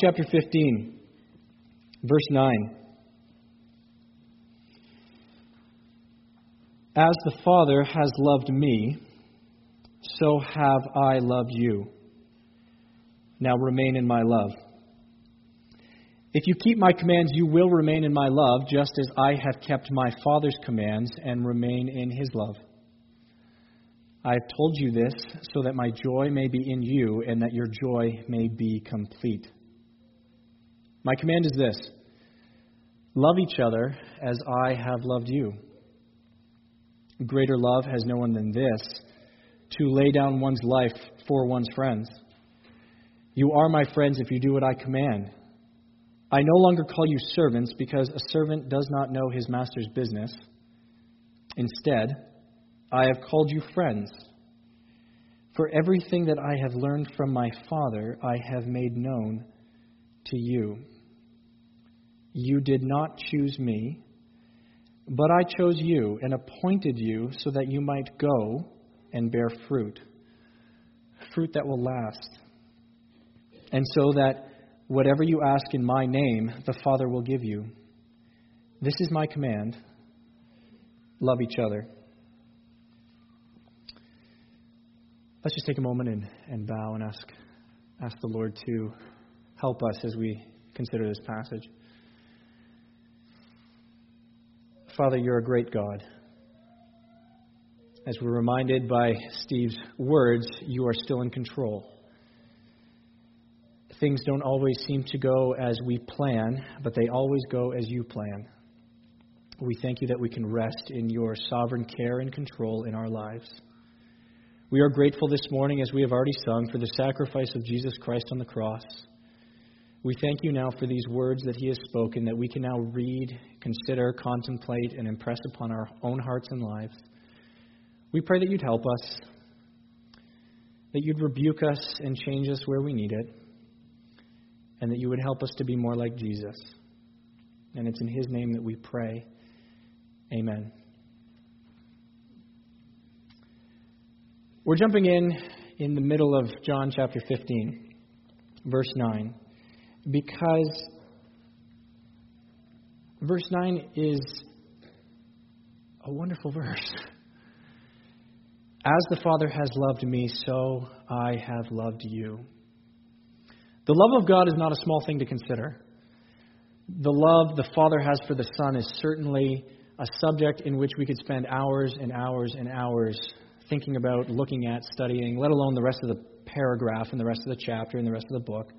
chapter 15, verse 9. As the Father has loved me, so have I loved you. Now remain in my love. If you keep my commands, you will remain in my love, just as I have kept my Father's commands and remain in his love. I have told you this so that my joy may be in you and that your joy may be complete. My command is this love each other as I have loved you. Greater love has no one than this to lay down one's life for one's friends. You are my friends if you do what I command. I no longer call you servants because a servant does not know his master's business. Instead, I have called you friends. For everything that I have learned from my Father, I have made known to you. You did not choose me, but I chose you and appointed you so that you might go and bear fruit, fruit that will last. And so that whatever you ask in my name, the Father will give you. This is my command love each other. Let's just take a moment and, and bow and ask, ask the Lord to help us as we consider this passage. Father, you're a great God. As we're reminded by Steve's words, you are still in control. Things don't always seem to go as we plan, but they always go as you plan. We thank you that we can rest in your sovereign care and control in our lives. We are grateful this morning, as we have already sung, for the sacrifice of Jesus Christ on the cross. We thank you now for these words that he has spoken that we can now read, consider, contemplate, and impress upon our own hearts and lives. We pray that you'd help us, that you'd rebuke us and change us where we need it, and that you would help us to be more like Jesus. And it's in his name that we pray. Amen. We're jumping in in the middle of John chapter 15, verse 9, because verse 9 is a wonderful verse. As the Father has loved me, so I have loved you. The love of God is not a small thing to consider. The love the Father has for the Son is certainly a subject in which we could spend hours and hours and hours thinking about, looking at, studying, let alone the rest of the paragraph and the rest of the chapter and the rest of the book.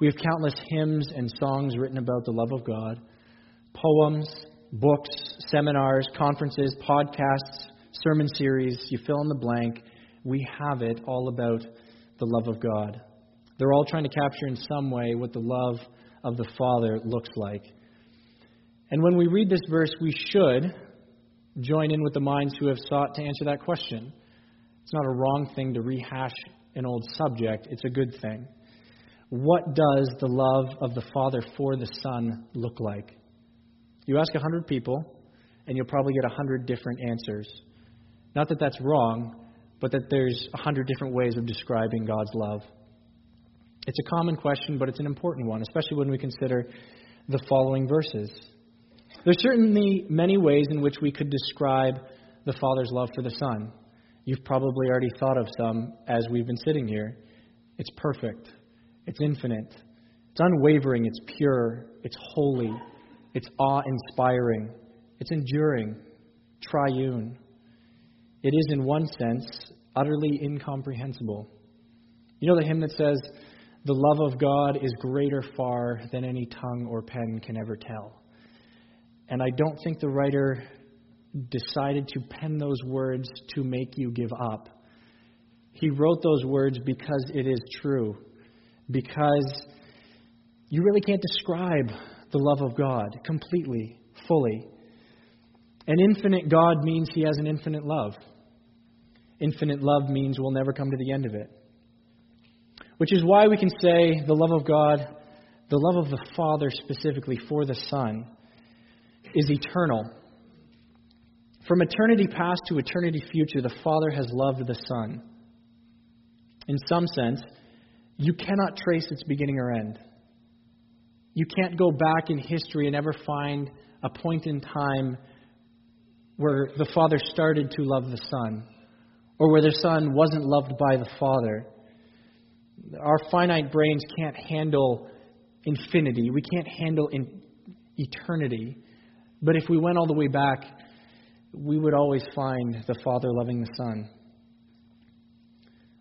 We have countless hymns and songs written about the love of God, poems, books, seminars, conferences, podcasts, sermon series, you fill in the blank. We have it all about the love of God. They're all trying to capture in some way what the love of the Father looks like. And when we read this verse, we should join in with the minds who have sought to answer that question. It's not a wrong thing to rehash an old subject, it's a good thing. What does the love of the Father for the Son look like? You ask a hundred people, and you'll probably get a hundred different answers. Not that that's wrong, but that there's a hundred different ways of describing God's love. It's a common question, but it's an important one, especially when we consider the following verses. There's certainly many ways in which we could describe the Father's love for the Son. You've probably already thought of some as we've been sitting here. It's perfect, it's infinite, it's unwavering, it's pure, it's holy, it's awe inspiring, it's enduring, triune. It is, in one sense, utterly incomprehensible. You know the hymn that says, The love of God is greater far than any tongue or pen can ever tell. And I don't think the writer decided to pen those words to make you give up. He wrote those words because it is true, because you really can't describe the love of God completely, fully. An infinite God means he has an infinite love. Infinite love means we'll never come to the end of it. Which is why we can say the love of God, the love of the Father specifically for the Son, is eternal. From eternity past to eternity future, the Father has loved the Son. In some sense, you cannot trace its beginning or end. You can't go back in history and ever find a point in time where the Father started to love the Son, or where the Son wasn't loved by the Father. Our finite brains can't handle infinity. We can't handle in eternity. But if we went all the way back, we would always find the Father loving the Son.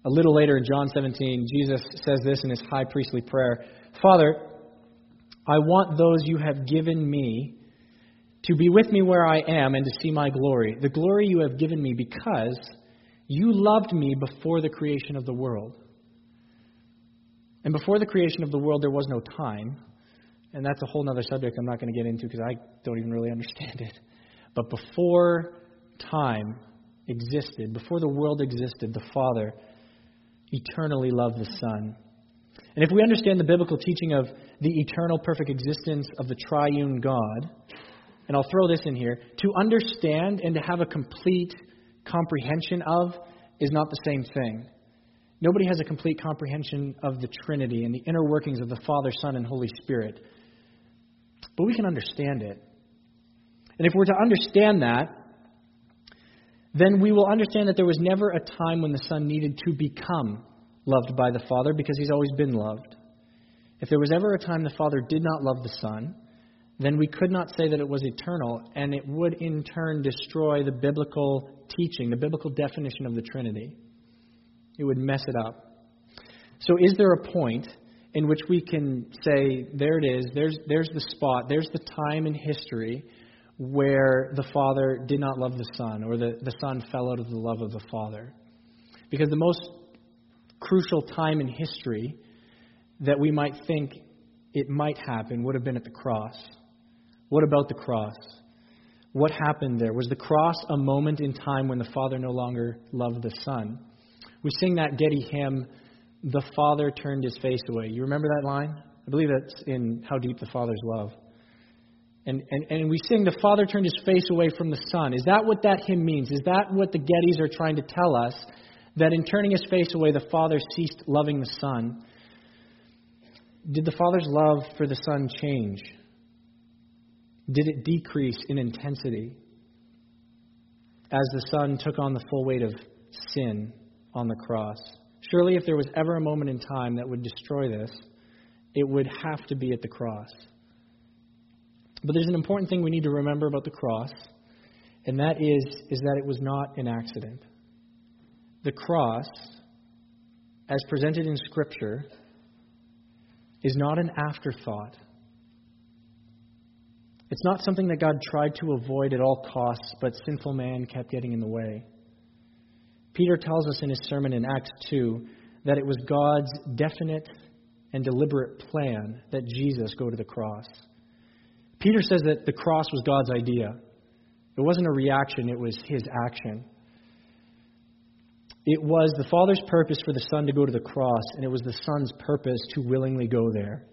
A little later in John 17, Jesus says this in his high priestly prayer Father, I want those you have given me to be with me where I am and to see my glory, the glory you have given me because you loved me before the creation of the world. And before the creation of the world, there was no time. And that's a whole other subject I'm not going to get into because I don't even really understand it. But before time existed, before the world existed, the Father eternally love the Son. And if we understand the biblical teaching of the eternal perfect existence of the triune God, and I'll throw this in here, to understand and to have a complete comprehension of is not the same thing. Nobody has a complete comprehension of the Trinity and the inner workings of the Father, Son, and Holy Spirit. But we can understand it. And if we're to understand that, then we will understand that there was never a time when the Son needed to become loved by the Father because he's always been loved. If there was ever a time the Father did not love the Son, then we could not say that it was eternal, and it would in turn destroy the biblical teaching, the biblical definition of the Trinity. It would mess it up. So, is there a point in which we can say, there it is, there's, there's the spot, there's the time in history where the Father did not love the Son, or the, the Son fell out of the love of the Father? Because the most crucial time in history that we might think it might happen would have been at the cross. What about the cross? What happened there? Was the cross a moment in time when the Father no longer loved the Son? We sing that Getty hymn, The Father Turned His Face Away. You remember that line? I believe that's in How Deep the Father's Love. And, and, and we sing, The Father turned his face away from the Son. Is that what that hymn means? Is that what the Gettys are trying to tell us? That in turning his face away, the Father ceased loving the Son? Did the Father's love for the Son change? Did it decrease in intensity as the Son took on the full weight of sin on the cross? Surely, if there was ever a moment in time that would destroy this, it would have to be at the cross. But there's an important thing we need to remember about the cross, and that is, is that it was not an accident. The cross, as presented in Scripture, is not an afterthought. It's not something that God tried to avoid at all costs, but sinful man kept getting in the way. Peter tells us in his sermon in Acts 2 that it was God's definite and deliberate plan that Jesus go to the cross. Peter says that the cross was God's idea. It wasn't a reaction, it was his action. It was the Father's purpose for the Son to go to the cross, and it was the Son's purpose to willingly go there.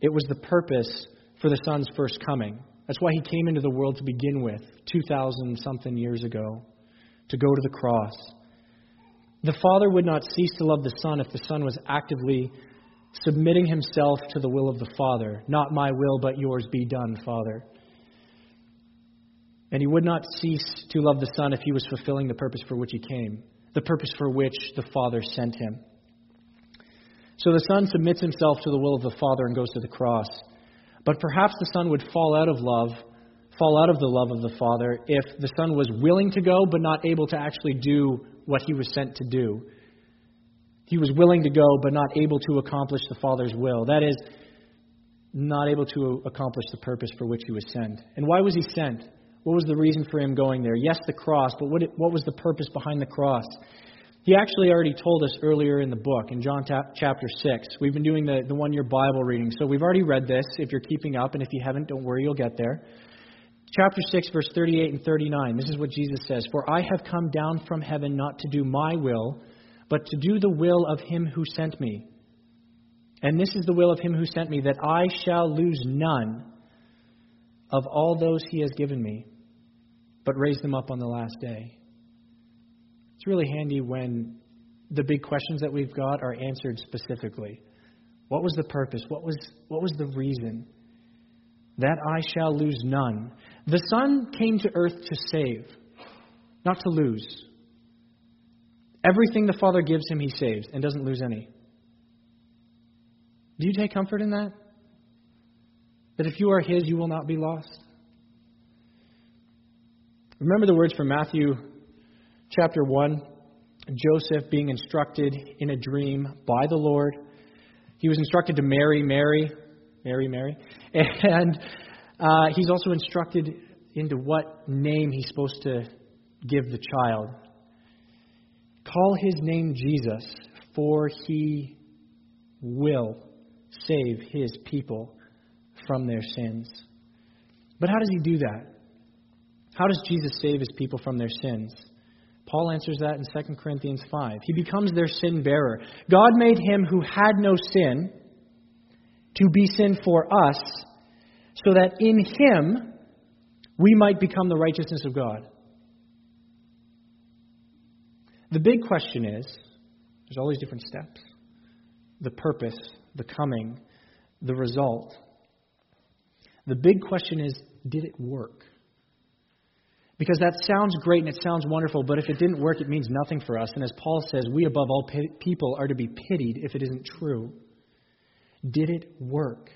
It was the purpose for the Son's first coming. That's why he came into the world to begin with, 2,000 something years ago, to go to the cross. The Father would not cease to love the Son if the Son was actively submitting himself to the will of the Father. Not my will, but yours be done, Father. And he would not cease to love the Son if he was fulfilling the purpose for which he came, the purpose for which the Father sent him. So the Son submits himself to the will of the Father and goes to the cross. But perhaps the Son would fall out of love, fall out of the love of the Father, if the Son was willing to go but not able to actually do what he was sent to do. He was willing to go, but not able to accomplish the Father's will. That is, not able to accomplish the purpose for which he was sent. And why was he sent? What was the reason for him going there? Yes, the cross, but what, what was the purpose behind the cross? He actually already told us earlier in the book, in John chapter 6. We've been doing the, the one year Bible reading, so we've already read this if you're keeping up, and if you haven't, don't worry, you'll get there. Chapter 6, verse 38 and 39. This is what Jesus says For I have come down from heaven not to do my will but to do the will of him who sent me. And this is the will of him who sent me, that I shall lose none of all those he has given me, but raise them up on the last day. It's really handy when the big questions that we've got are answered specifically. What was the purpose? What was, what was the reason? That I shall lose none. The Son came to earth to save, not to lose. Everything the Father gives him, he saves and doesn't lose any. Do you take comfort in that? That if you are his, you will not be lost? Remember the words from Matthew chapter 1 Joseph being instructed in a dream by the Lord. He was instructed to marry Mary, Mary, Mary, and uh, he's also instructed into what name he's supposed to give the child. Call his name Jesus, for he will save his people from their sins. But how does he do that? How does Jesus save his people from their sins? Paul answers that in 2 Corinthians 5. He becomes their sin bearer. God made him who had no sin to be sin for us, so that in him we might become the righteousness of God. The big question is there's all these different steps the purpose, the coming, the result. The big question is did it work? Because that sounds great and it sounds wonderful, but if it didn't work, it means nothing for us. And as Paul says, we above all people are to be pitied if it isn't true. Did it work?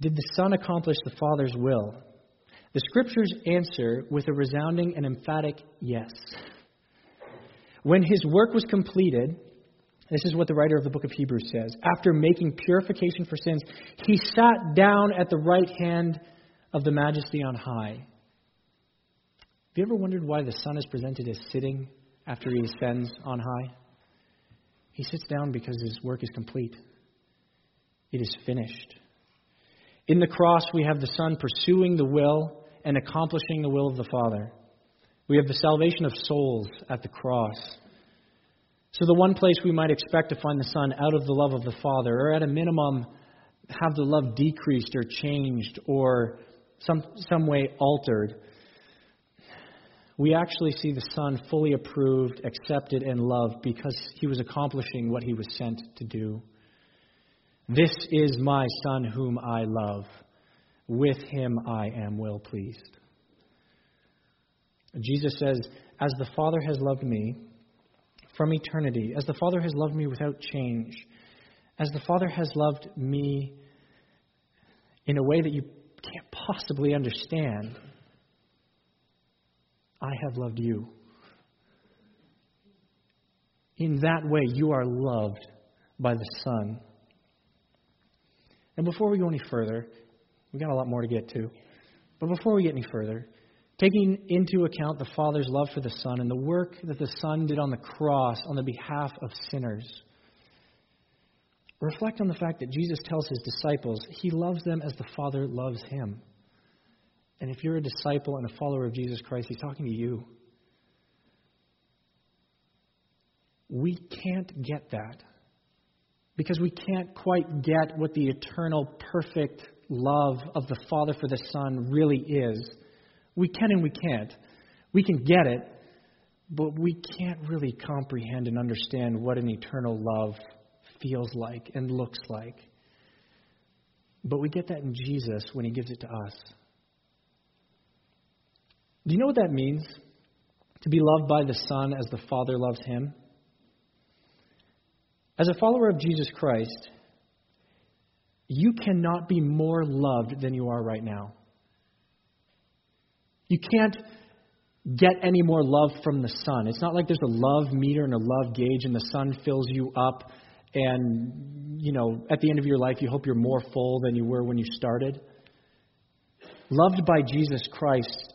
Did the Son accomplish the Father's will? The Scriptures answer with a resounding and emphatic yes. When his work was completed, this is what the writer of the book of Hebrews says. After making purification for sins, he sat down at the right hand of the majesty on high. Have you ever wondered why the Son is presented as sitting after he ascends on high? He sits down because his work is complete. It is finished. In the cross, we have the Son pursuing the will and accomplishing the will of the Father. We have the salvation of souls at the cross. So, the one place we might expect to find the Son out of the love of the Father, or at a minimum, have the love decreased or changed or some, some way altered, we actually see the Son fully approved, accepted, and loved because he was accomplishing what he was sent to do. This is my Son whom I love. With him I am well pleased. Jesus says, As the Father has loved me from eternity, as the Father has loved me without change, as the Father has loved me in a way that you can't possibly understand, I have loved you. In that way, you are loved by the Son. And before we go any further, we've got a lot more to get to. But before we get any further, taking into account the Father's love for the Son and the work that the Son did on the cross on the behalf of sinners, reflect on the fact that Jesus tells his disciples he loves them as the Father loves him. And if you're a disciple and a follower of Jesus Christ, he's talking to you. We can't get that because we can't quite get what the eternal, perfect love of the Father for the Son really is. We can and we can't. We can get it, but we can't really comprehend and understand what an eternal love feels like and looks like. But we get that in Jesus when He gives it to us. Do you know what that means? To be loved by the Son as the Father loves Him? As a follower of Jesus Christ, you cannot be more loved than you are right now. You can't get any more love from the Son. It's not like there's a love meter and a love gauge and the Son fills you up and you know at the end of your life you hope you're more full than you were when you started loved by jesus christ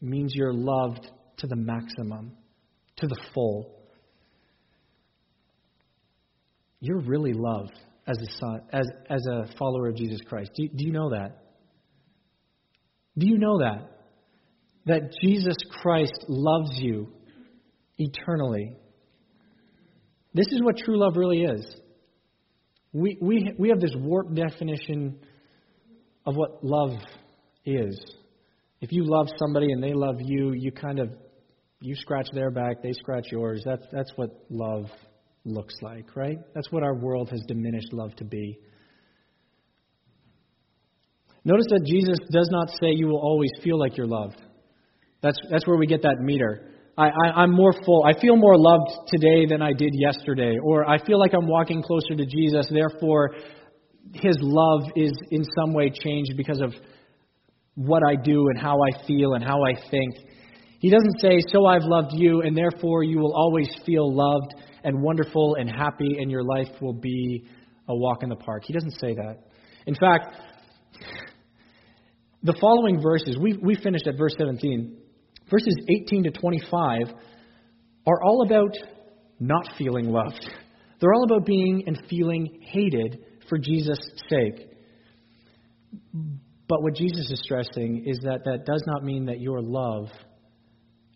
means you're loved to the maximum to the full you're really loved as a son as as a follower of jesus christ do, do you know that do you know that that jesus christ loves you eternally this is what true love really is. We, we, we have this warped definition of what love is. If you love somebody and they love you, you kind of you scratch their back, they scratch yours. That's that's what love looks like, right? That's what our world has diminished love to be. Notice that Jesus does not say you will always feel like you're loved. That's, that's where we get that meter. I, I, I'm more full. I feel more loved today than I did yesterday. Or I feel like I'm walking closer to Jesus, therefore, his love is in some way changed because of what I do and how I feel and how I think. He doesn't say, So I've loved you, and therefore you will always feel loved and wonderful and happy, and your life will be a walk in the park. He doesn't say that. In fact, the following verses, we, we finished at verse 17, verses 18 to 25 are all about not feeling loved. They're all about being and feeling hated for Jesus' sake. But what Jesus is stressing is that that does not mean that your love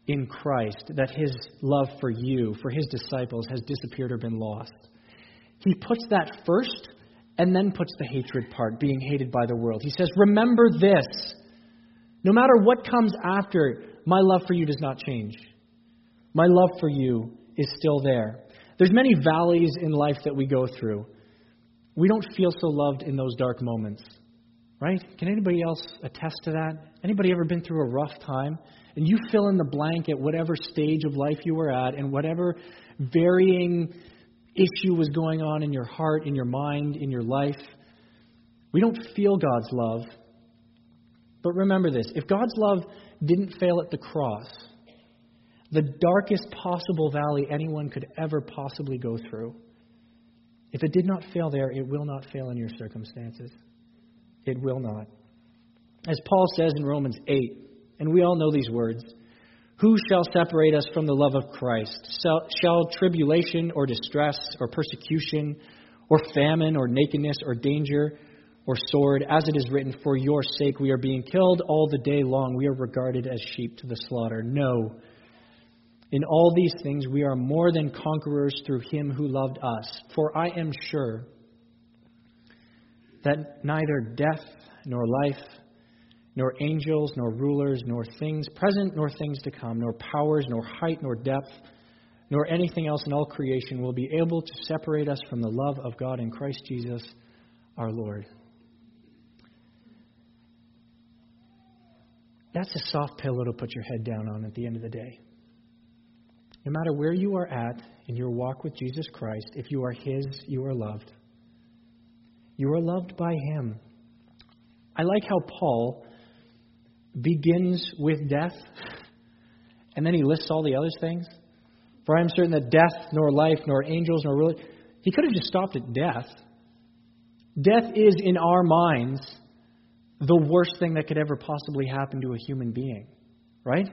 in Christ, that his love for you, for his disciples, has disappeared or been lost. He puts that first and then puts the hatred part, being hated by the world. He says, Remember this. No matter what comes after, my love for you does not change. My love for you is still there. There's many valleys in life that we go through. We don't feel so loved in those dark moments. Right? Can anybody else attest to that? Anybody ever been through a rough time? And you fill in the blank at whatever stage of life you were at and whatever varying issue was going on in your heart, in your mind, in your life. We don't feel God's love. But remember this if God's love didn't fail at the cross, the darkest possible valley anyone could ever possibly go through, if it did not fail there, it will not fail in your circumstances. It will not. As Paul says in Romans 8, and we all know these words Who shall separate us from the love of Christ? Shall tribulation or distress or persecution or famine or nakedness or danger or sword, as it is written, For your sake we are being killed all the day long. We are regarded as sheep to the slaughter. No. In all these things we are more than conquerors through him who loved us. For I am sure that neither death nor life, nor angels, nor rulers, nor things present, nor things to come, nor powers, nor height, nor depth, nor anything else in all creation will be able to separate us from the love of God in Christ Jesus our Lord. That's a soft pillow to put your head down on at the end of the day. No matter where you are at in your walk with Jesus Christ, if you are His, you are loved. You are loved by Him. I like how Paul begins with death, and then he lists all the other things. For I am certain that death, nor life, nor angels, nor really. He could have just stopped at death. Death is, in our minds, the worst thing that could ever possibly happen to a human being, right?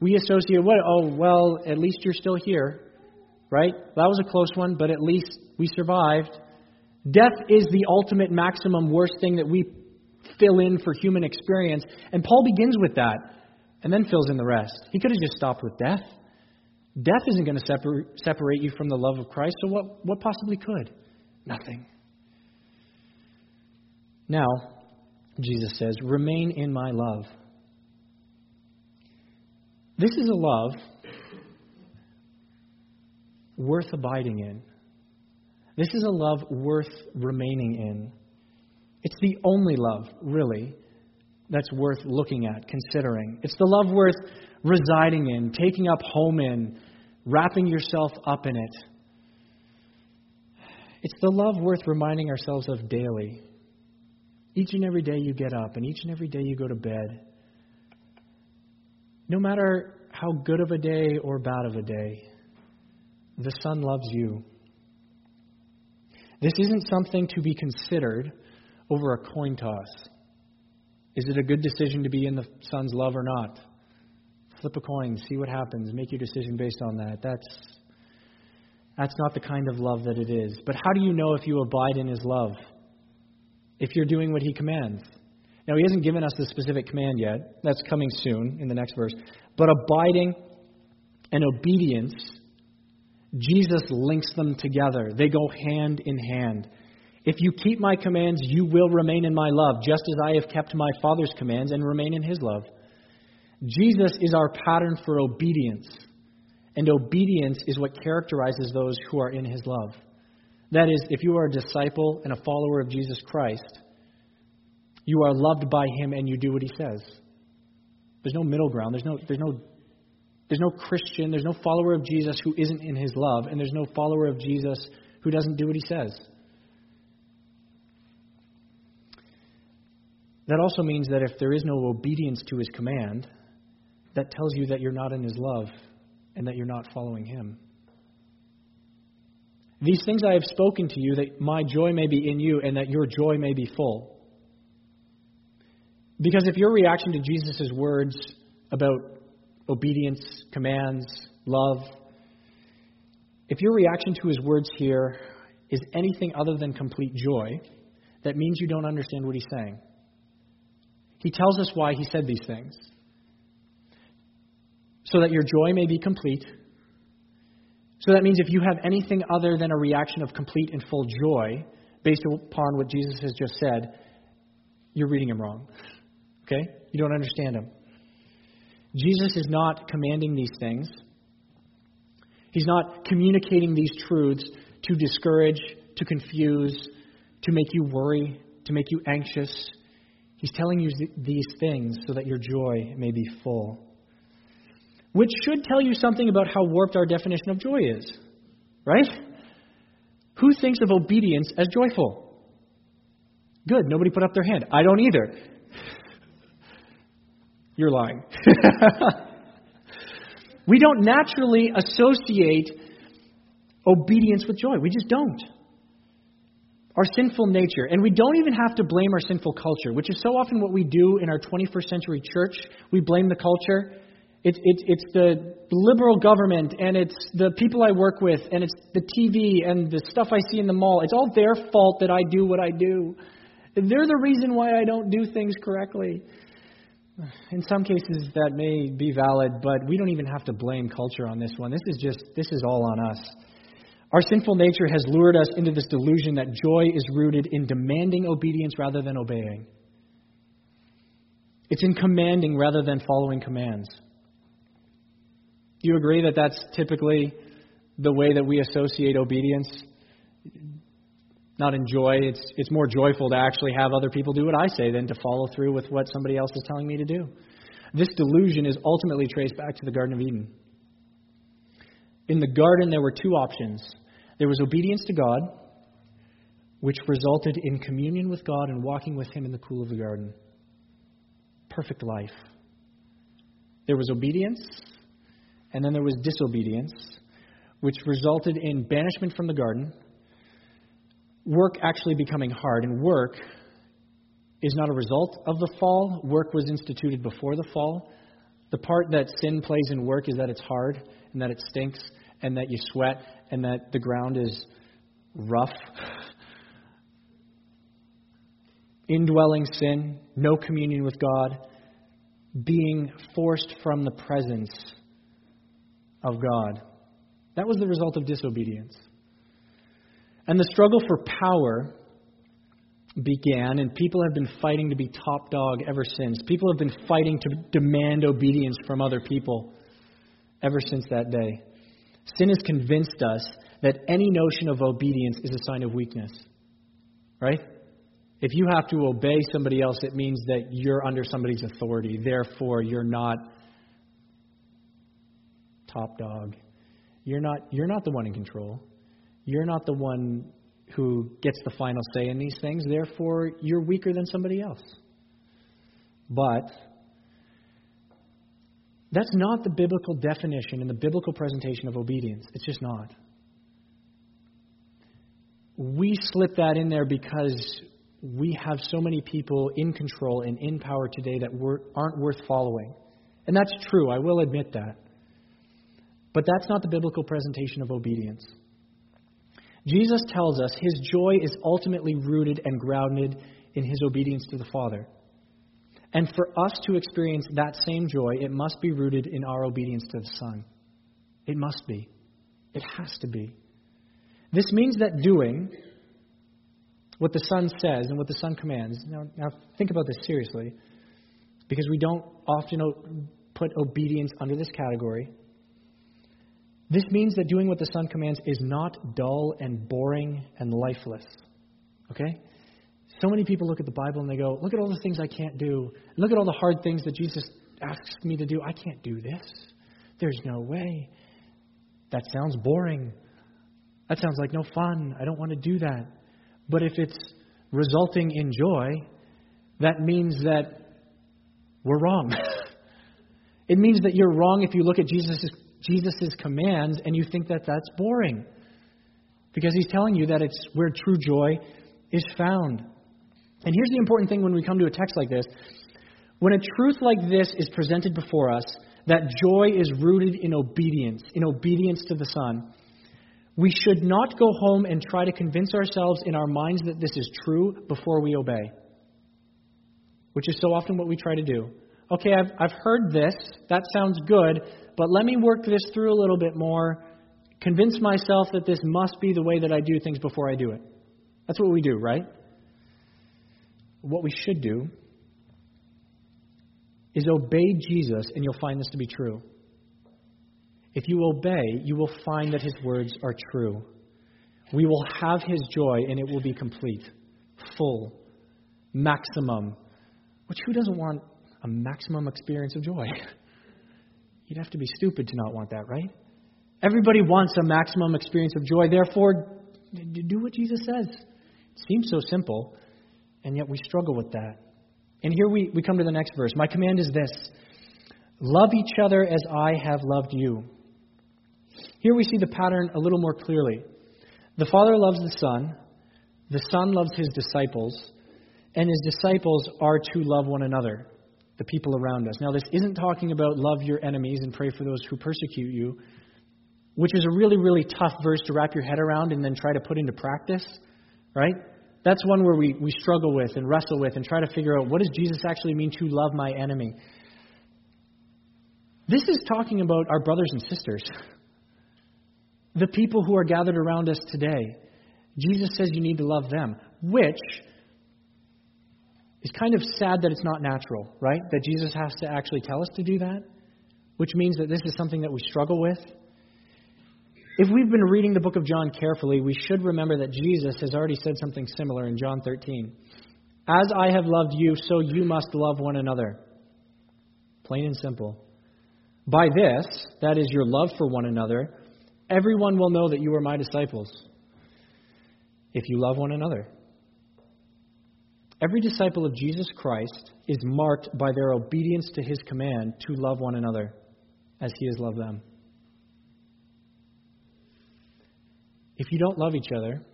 We associate what? Oh, well, at least you're still here, right? That was a close one, but at least we survived. Death is the ultimate maximum worst thing that we fill in for human experience. And Paul begins with that and then fills in the rest. He could have just stopped with death. Death isn't going to separ- separate you from the love of Christ, so what, what possibly could? Nothing. Now, Jesus says, remain in my love. This is a love worth abiding in. This is a love worth remaining in. It's the only love, really, that's worth looking at, considering. It's the love worth residing in, taking up home in, wrapping yourself up in it. It's the love worth reminding ourselves of daily. Each and every day you get up, and each and every day you go to bed. No matter how good of a day or bad of a day, the Son loves you. This isn't something to be considered over a coin toss. Is it a good decision to be in the Son's love or not? Flip a coin, see what happens, make your decision based on that. That's that's not the kind of love that it is. But how do you know if you abide in his love? If you're doing what he commands. Now, he hasn't given us the specific command yet. That's coming soon in the next verse. But abiding and obedience Jesus links them together. They go hand in hand. If you keep my commands, you will remain in my love, just as I have kept my Father's commands and remain in his love. Jesus is our pattern for obedience. And obedience is what characterizes those who are in his love. That is, if you are a disciple and a follower of Jesus Christ, you are loved by him and you do what he says. There's no middle ground. There's no, there's no, there's no Christian, there's no follower of Jesus who isn't in his love, and there's no follower of Jesus who doesn't do what he says. That also means that if there is no obedience to his command, that tells you that you're not in his love and that you're not following him. These things I have spoken to you, that my joy may be in you and that your joy may be full. Because if your reaction to Jesus' words about obedience, commands, love, if your reaction to his words here is anything other than complete joy, that means you don't understand what he's saying. He tells us why he said these things. So that your joy may be complete. So that means if you have anything other than a reaction of complete and full joy based upon what Jesus has just said, you're reading him wrong. Okay? You don't understand him. Jesus is not commanding these things. He's not communicating these truths to discourage, to confuse, to make you worry, to make you anxious, He's telling you these things so that your joy may be full. Which should tell you something about how warped our definition of joy is, right? Who thinks of obedience as joyful? Good, nobody put up their hand. I don't either. You're lying. we don't naturally associate obedience with joy. We just don't our sinful nature. And we don't even have to blame our sinful culture, which is so often what we do in our 21st century church. We blame the culture. It's, it's, it's the liberal government, and it's the people I work with, and it's the TV and the stuff I see in the mall. It's all their fault that I do what I do. They're the reason why I don't do things correctly. In some cases, that may be valid, but we don't even have to blame culture on this one. This is just, this is all on us. Our sinful nature has lured us into this delusion that joy is rooted in demanding obedience rather than obeying. It's in commanding rather than following commands. Do you agree that that's typically the way that we associate obedience? Not enjoy. It's, it's more joyful to actually have other people do what I say than to follow through with what somebody else is telling me to do. This delusion is ultimately traced back to the Garden of Eden. In the garden, there were two options there was obedience to God, which resulted in communion with God and walking with Him in the cool of the garden. Perfect life. There was obedience, and then there was disobedience, which resulted in banishment from the garden, work actually becoming hard. And work is not a result of the fall, work was instituted before the fall. The part that sin plays in work is that it's hard and that it stinks and that you sweat and that the ground is rough. Indwelling sin, no communion with God, being forced from the presence of God. That was the result of disobedience. And the struggle for power began, and people have been fighting to be top dog ever since. People have been fighting to demand obedience from other people ever since that day. Sin has convinced us that any notion of obedience is a sign of weakness. Right? If you have to obey somebody else, it means that you're under somebody's authority. Therefore, you're not top dog. You're not, you're not the one in control. You're not the one who gets the final say in these things. Therefore, you're weaker than somebody else. But that's not the biblical definition and the biblical presentation of obedience. It's just not. We slip that in there because we have so many people in control and in power today that aren't worth following. And that's true, I will admit that. But that's not the biblical presentation of obedience. Jesus tells us his joy is ultimately rooted and grounded in his obedience to the Father. And for us to experience that same joy, it must be rooted in our obedience to the Son. It must be. It has to be. This means that doing what the Son says and what the Son commands. Now, now think about this seriously, because we don't often put obedience under this category. This means that doing what the Son commands is not dull and boring and lifeless. Okay? So many people look at the Bible and they go, Look at all the things I can't do. Look at all the hard things that Jesus asks me to do. I can't do this. There's no way. That sounds boring. That sounds like no fun. I don't want to do that. But if it's resulting in joy, that means that we're wrong. it means that you're wrong if you look at Jesus' Jesus' commands and you think that that's boring. Because he's telling you that it's where true joy is found. And here's the important thing when we come to a text like this when a truth like this is presented before us, that joy is rooted in obedience, in obedience to the Son, we should not go home and try to convince ourselves in our minds that this is true before we obey, which is so often what we try to do. Okay, I've, I've heard this. That sounds good, but let me work this through a little bit more, convince myself that this must be the way that I do things before I do it. That's what we do, right? What we should do is obey Jesus, and you'll find this to be true. If you obey, you will find that his words are true. We will have his joy, and it will be complete, full, maximum. Which who doesn't want a maximum experience of joy? You'd have to be stupid to not want that, right? Everybody wants a maximum experience of joy. Therefore, do what Jesus says. It seems so simple, and yet we struggle with that. And here we, we come to the next verse. My command is this Love each other as I have loved you. Here we see the pattern a little more clearly. The Father loves the Son, the Son loves his disciples, and his disciples are to love one another, the people around us. Now, this isn't talking about love your enemies and pray for those who persecute you, which is a really, really tough verse to wrap your head around and then try to put into practice, right? That's one where we, we struggle with and wrestle with and try to figure out what does Jesus actually mean to love my enemy. This is talking about our brothers and sisters, the people who are gathered around us today. Jesus says you need to love them, which is kind of sad that it's not natural, right? That Jesus has to actually tell us to do that, which means that this is something that we struggle with. If we've been reading the book of John carefully, we should remember that Jesus has already said something similar in John 13. As I have loved you, so you must love one another. Plain and simple. By this, that is your love for one another, everyone will know that you are my disciples. If you love one another. Every disciple of Jesus Christ is marked by their obedience to his command to love one another as he has loved them. if you don't love each other,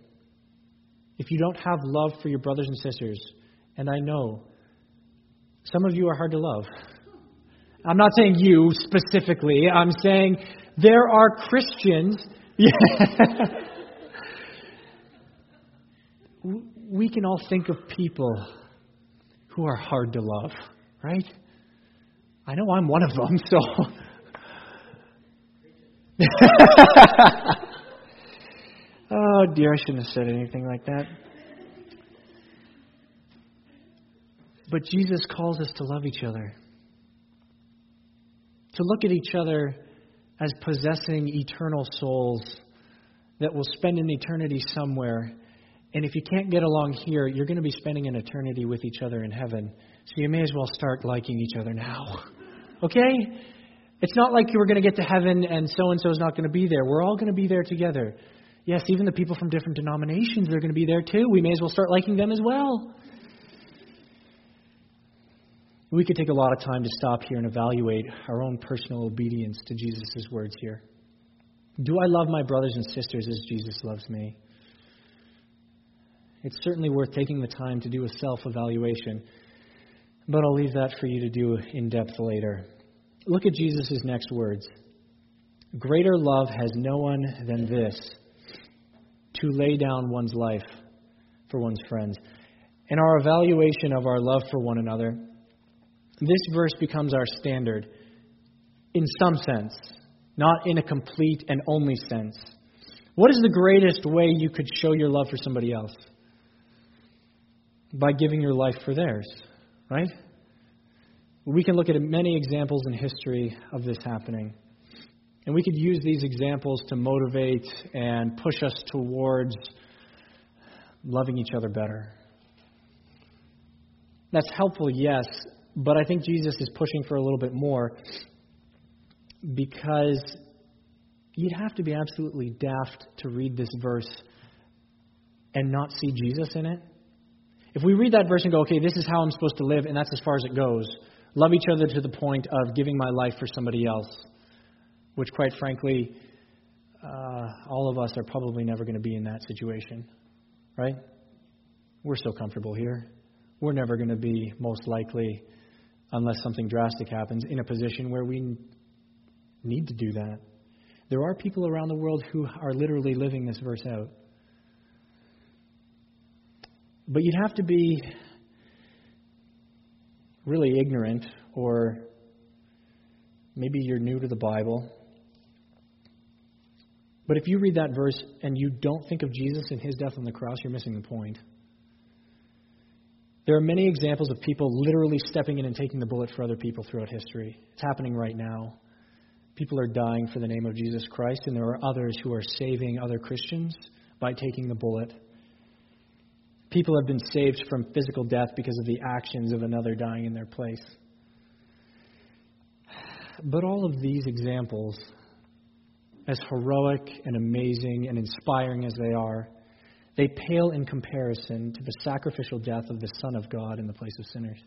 if you don't have love for your brothers and sisters, and I know some of you are hard to love. I'm not saying you specifically, I'm saying there are Christians. we can all think of people who are hard to love, right? I know I'm one of them, so. Oh, dear, I shouldn't have said anything like that. But Jesus calls us to love each other, to look at each other as possessing eternal souls that will spend an eternity somewhere. And if you can't get along here, you're going to be spending an eternity with each other in heaven. So you may as well start liking each other now. Okay? It's not like you are going to get to heaven and so and so is not going to be there. We're all going to be there together. Yes, even the people from different denominations, they're going to be there too. We may as well start liking them as well. We could take a lot of time to stop here and evaluate our own personal obedience to Jesus' words here. Do I love my brothers and sisters as Jesus loves me? It's certainly worth taking the time to do a self evaluation, but I'll leave that for you to do in depth later. Look at Jesus' next words Greater love has no one than this to lay down one's life for one's friends. In our evaluation of our love for one another, this verse becomes our standard in some sense, not in a complete and only sense. What is the greatest way you could show your love for somebody else? By giving your life for theirs, right? We can look at many examples in history of this happening. And we could use these examples to motivate and push us towards loving each other better. That's helpful, yes, but I think Jesus is pushing for a little bit more because you'd have to be absolutely daft to read this verse and not see Jesus in it. If we read that verse and go, okay, this is how I'm supposed to live, and that's as far as it goes, love each other to the point of giving my life for somebody else, which, quite frankly, uh, all of us are probably never going to be in that situation, right? We're so comfortable here. We're never going to be, most likely, unless something drastic happens, in a position where we need to do that. There are people around the world who are literally living this verse out. But you'd have to be really ignorant, or maybe you're new to the Bible. But if you read that verse and you don't think of Jesus and his death on the cross, you're missing the point. There are many examples of people literally stepping in and taking the bullet for other people throughout history. It's happening right now. People are dying for the name of Jesus Christ, and there are others who are saving other Christians by taking the bullet. People have been saved from physical death because of the actions of another dying in their place. But all of these examples, as heroic and amazing and inspiring as they are, they pale in comparison to the sacrificial death of the Son of God in the place of sinners.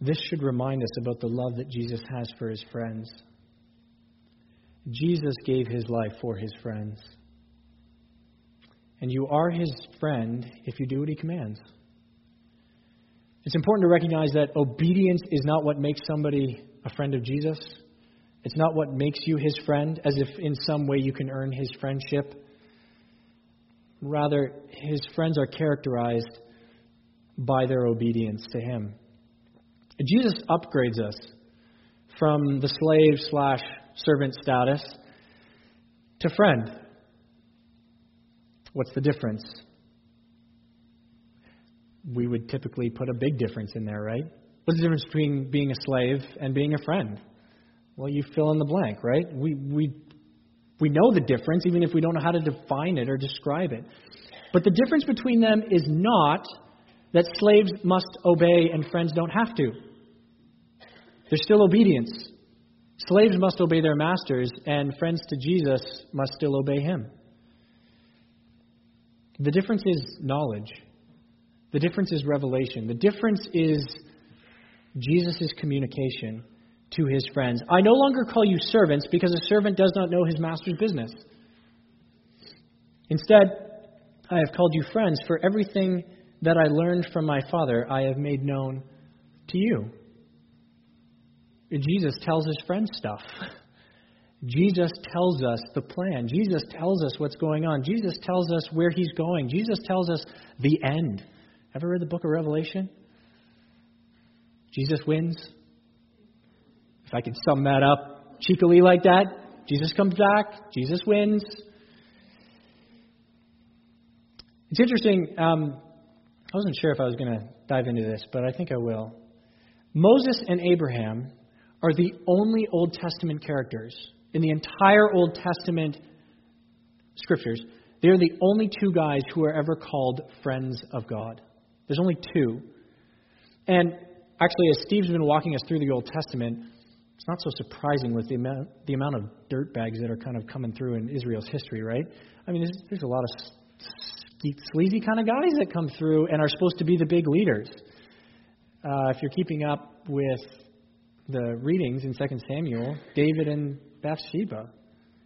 This should remind us about the love that Jesus has for his friends. Jesus gave his life for his friends. And you are his friend if you do what he commands. It's important to recognize that obedience is not what makes somebody a friend of Jesus. It's not what makes you his friend, as if in some way you can earn his friendship. Rather, his friends are characterized by their obedience to him. Jesus upgrades us from the slave slash servant status to friend. What's the difference? We would typically put a big difference in there, right? What's the difference between being a slave and being a friend? Well, you fill in the blank, right? We, we, we know the difference, even if we don't know how to define it or describe it. But the difference between them is not that slaves must obey and friends don't have to. There's still obedience. Slaves must obey their masters, and friends to Jesus must still obey him. The difference is knowledge. The difference is revelation. The difference is Jesus' communication to his friends. I no longer call you servants because a servant does not know his master's business. Instead, I have called you friends, for everything that I learned from my Father I have made known to you. Jesus tells his friends stuff. Jesus tells us the plan. Jesus tells us what's going on. Jesus tells us where he's going. Jesus tells us the end. Ever read the book of Revelation? Jesus wins, if I could sum that up cheekily like that, Jesus comes back, Jesus wins. It's interesting. Um, I wasn't sure if I was going to dive into this, but I think I will. Moses and Abraham are the only Old Testament characters in the entire Old Testament scriptures. They're the only two guys who are ever called friends of God. There's only two. And actually, as Steve's been walking us through the Old Testament, it's not so surprising with the amount, the amount of dirt bags that are kind of coming through in Israel's history, right? I mean, there's, there's a lot of sleazy kind of guys that come through and are supposed to be the big leaders. Uh, if you're keeping up with the readings in 2 Samuel, David and Bathsheba.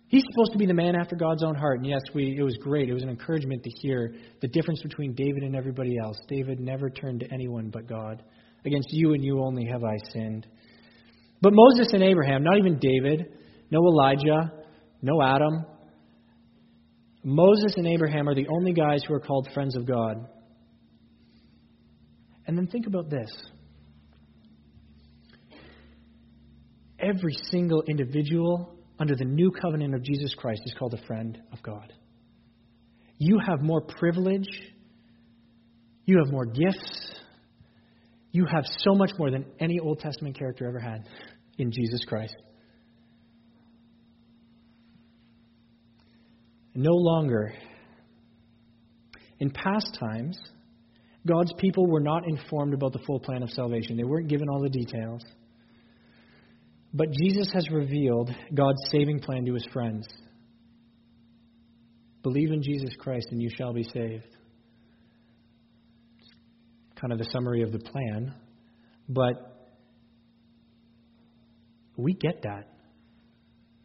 He's supposed to be the man after God's own heart. And yes, we, it was great. It was an encouragement to hear the difference between David and everybody else. David never turned to anyone but God. Against you and you only have I sinned. But Moses and Abraham, not even David, no Elijah, no Adam, Moses and Abraham are the only guys who are called friends of God. And then think about this. Every single individual under the new covenant of Jesus Christ is called a friend of God. You have more privilege. You have more gifts. You have so much more than any Old Testament character ever had. in Jesus Christ. No longer, in past times, God's people were not informed about the full plan of salvation. They weren't given all the details. But Jesus has revealed God's saving plan to his friends. Believe in Jesus Christ and you shall be saved. It's kind of the summary of the plan. But we get that.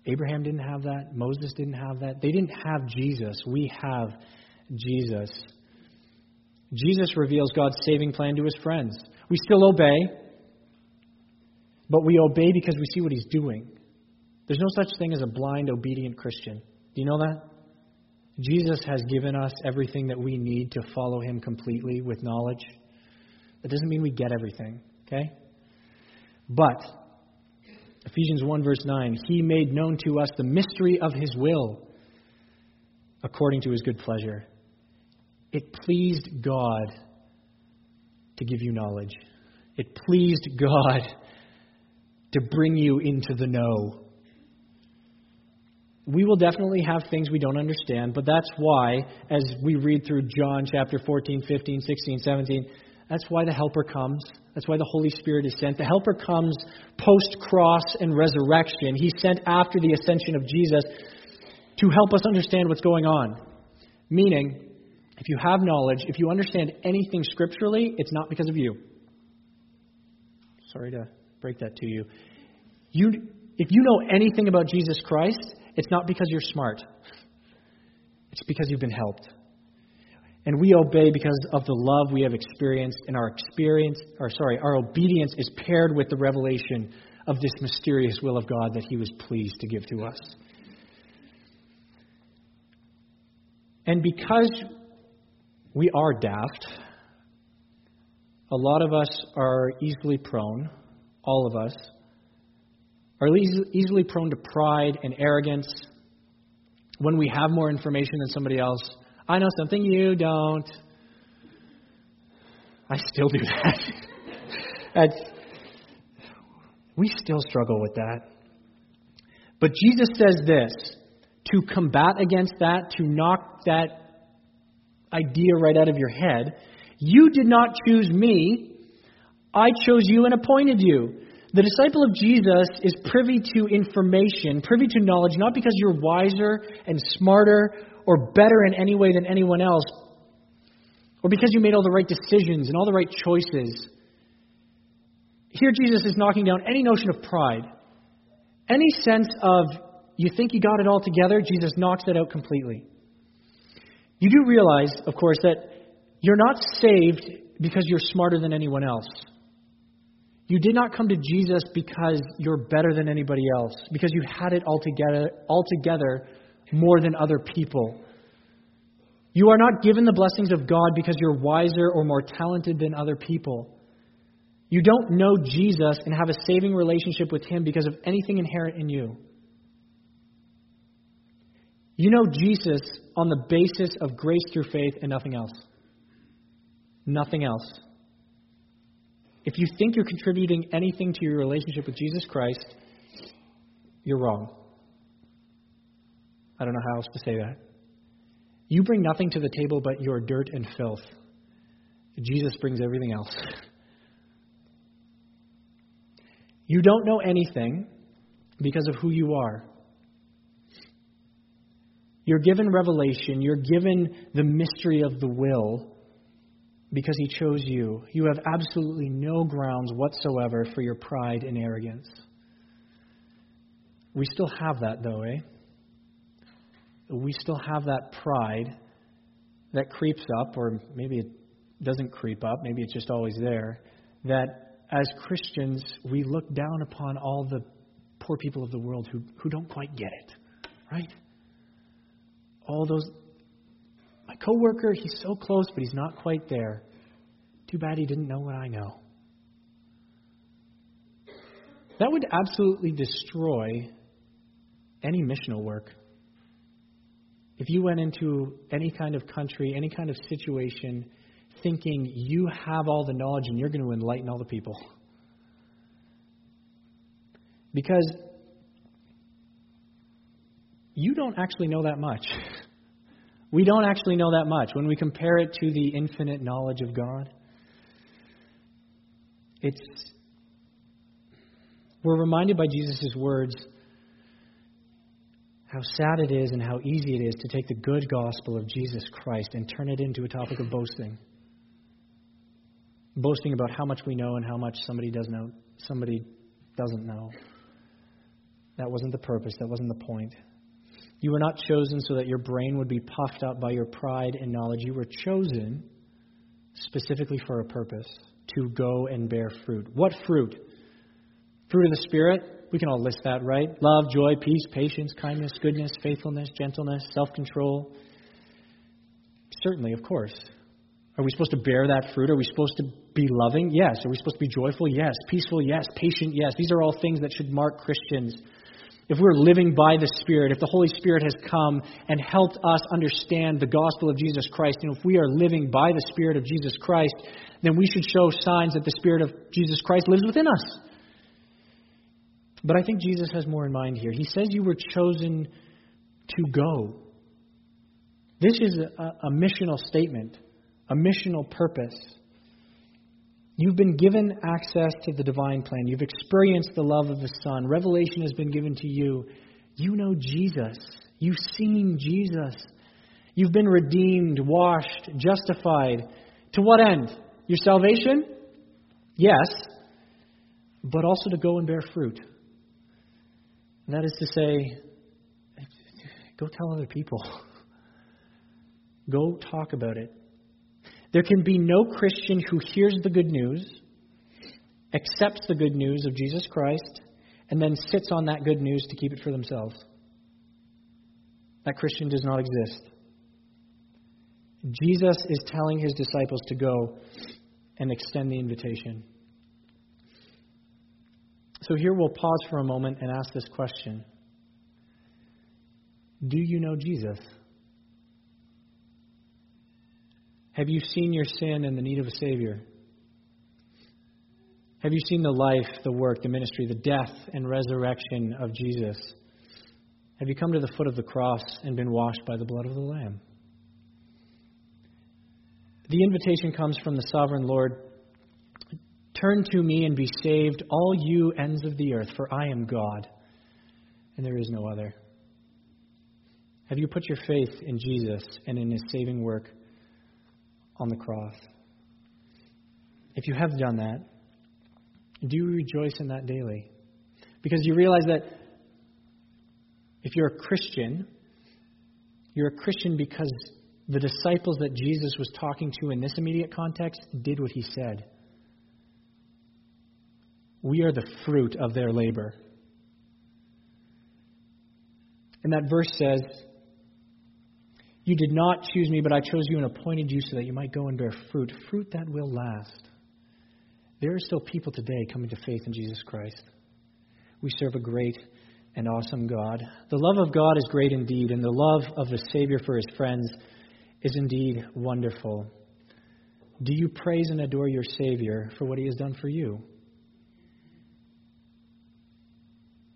Abraham didn't have that. Moses didn't have that. They didn't have Jesus. We have Jesus. Jesus reveals God's saving plan to his friends. We still obey, but we obey because we see what he's doing. There's no such thing as a blind, obedient Christian. Do you know that? Jesus has given us everything that we need to follow him completely with knowledge. That doesn't mean we get everything, okay? But, Ephesians 1, verse 9, he made known to us the mystery of his will according to his good pleasure. It pleased God to give you knowledge, it pleased God to bring you into the know we will definitely have things we don't understand, but that's why, as we read through John chapter 14, 15, 16, 17, that's why the Helper comes. That's why the Holy Spirit is sent. The Helper comes post cross and resurrection. He's sent after the ascension of Jesus to help us understand what's going on. Meaning, if you have knowledge, if you understand anything scripturally, it's not because of you. Sorry to break that to you. You if you know anything about Jesus Christ, it's not because you're smart, it's because you've been helped. And we obey because of the love we have experienced, and our experience, or sorry, our obedience is paired with the revelation of this mysterious will of God that He was pleased to give to us. And because we are daft, a lot of us are easily prone, all of us, are easily prone to pride and arrogance when we have more information than somebody else. I know something you don't. I still do that. That's, we still struggle with that. But Jesus says this to combat against that, to knock that idea right out of your head. You did not choose me, I chose you and appointed you. The disciple of Jesus is privy to information, privy to knowledge, not because you're wiser and smarter or better in any way than anyone else, or because you made all the right decisions and all the right choices. Here, Jesus is knocking down any notion of pride. Any sense of you think you got it all together, Jesus knocks it out completely. You do realize, of course, that you're not saved because you're smarter than anyone else. You did not come to Jesus because you're better than anybody else, because you had it all together, all together more than other people. You are not given the blessings of God because you're wiser or more talented than other people. You don't know Jesus and have a saving relationship with Him because of anything inherent in you. You know Jesus on the basis of grace through faith and nothing else. Nothing else. If you think you're contributing anything to your relationship with Jesus Christ, you're wrong. I don't know how else to say that. You bring nothing to the table but your dirt and filth. Jesus brings everything else. You don't know anything because of who you are. You're given revelation, you're given the mystery of the will because he chose you. You have absolutely no grounds whatsoever for your pride and arrogance. We still have that, though, eh? We still have that pride that creeps up, or maybe it doesn't creep up, maybe it's just always there, that as Christians, we look down upon all the poor people of the world who, who don't quite get it, right? All those my coworker, he's so close, but he's not quite there. Too bad he didn't know what I know. That would absolutely destroy any missional work. If you went into any kind of country, any kind of situation, thinking you have all the knowledge and you're going to enlighten all the people. Because you don't actually know that much. We don't actually know that much. When we compare it to the infinite knowledge of God, it's we're reminded by Jesus' words how sad it is and how easy it is to take the good gospel of Jesus Christ and turn it into a topic of boasting. Boasting about how much we know and how much somebody does know, somebody doesn't know. That wasn't the purpose, that wasn't the point. You were not chosen so that your brain would be puffed up by your pride and knowledge. You were chosen specifically for a purpose to go and bear fruit. What fruit? Fruit of the Spirit? We can all list that, right? Love, joy, peace, patience, kindness, goodness, faithfulness, gentleness, self control. Certainly, of course. Are we supposed to bear that fruit? Are we supposed to be loving? Yes. Are we supposed to be joyful? Yes. Peaceful? Yes. Patient? Yes. These are all things that should mark Christians if we're living by the Spirit, if the Holy Spirit has come and helped us understand the gospel of Jesus Christ, and if we are living by the Spirit of Jesus Christ, then we should show signs that the Spirit of Jesus Christ lives within us. But I think Jesus has more in mind here. He says you were chosen to go. This is a, a missional statement, a missional purpose. You've been given access to the divine plan. You've experienced the love of the Son. Revelation has been given to you. You know Jesus. You've seen Jesus. You've been redeemed, washed, justified. To what end? Your salvation? Yes, but also to go and bear fruit. And that is to say, go tell other people. Go talk about it. There can be no Christian who hears the good news, accepts the good news of Jesus Christ, and then sits on that good news to keep it for themselves. That Christian does not exist. Jesus is telling his disciples to go and extend the invitation. So here we'll pause for a moment and ask this question Do you know Jesus? Have you seen your sin and the need of a Savior? Have you seen the life, the work, the ministry, the death and resurrection of Jesus? Have you come to the foot of the cross and been washed by the blood of the Lamb? The invitation comes from the sovereign Lord Turn to me and be saved, all you ends of the earth, for I am God, and there is no other. Have you put your faith in Jesus and in his saving work? On the cross. If you have done that, do you rejoice in that daily? Because you realize that if you're a Christian, you're a Christian because the disciples that Jesus was talking to in this immediate context did what he said. We are the fruit of their labor. And that verse says, you did not choose me, but I chose you and appointed you so that you might go and bear fruit, fruit that will last. There are still people today coming to faith in Jesus Christ. We serve a great and awesome God. The love of God is great indeed, and the love of the Savior for his friends is indeed wonderful. Do you praise and adore your Savior for what he has done for you?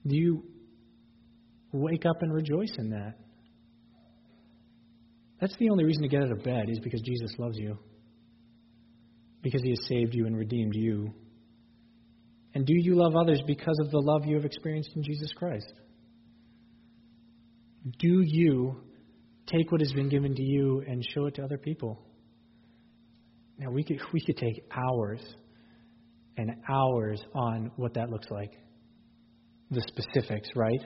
Do you wake up and rejoice in that? That's the only reason to get out of bed is because Jesus loves you. Because he has saved you and redeemed you. And do you love others because of the love you have experienced in Jesus Christ? Do you take what has been given to you and show it to other people? Now we could we could take hours and hours on what that looks like. The specifics, right?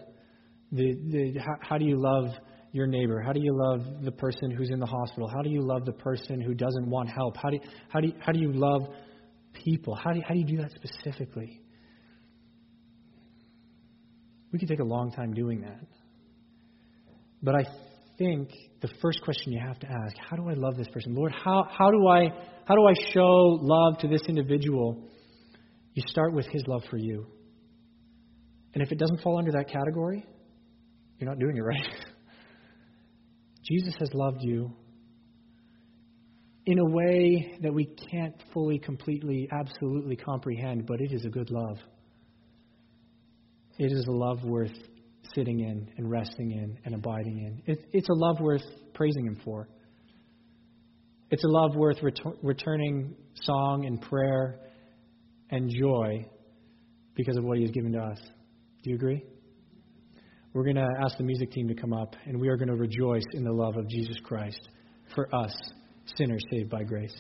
The, the how, how do you love your neighbor? How do you love the person who's in the hospital? How do you love the person who doesn't want help? How do you, how do you, how do you love people? How do you, how do you do that specifically? We could take a long time doing that. But I think the first question you have to ask, how do I love this person? Lord, how, how do I how do I show love to this individual? You start with his love for you. And if it doesn't fall under that category, you're not doing it right. Jesus has loved you in a way that we can't fully, completely, absolutely comprehend, but it is a good love. it is a love worth sitting in and resting in and abiding in. It, it's a love worth praising Him for. It's a love worth ret- returning song and prayer and joy because of what He has given to us. Do you agree? We're going to ask the music team to come up, and we are going to rejoice in the love of Jesus Christ for us, sinners saved by grace.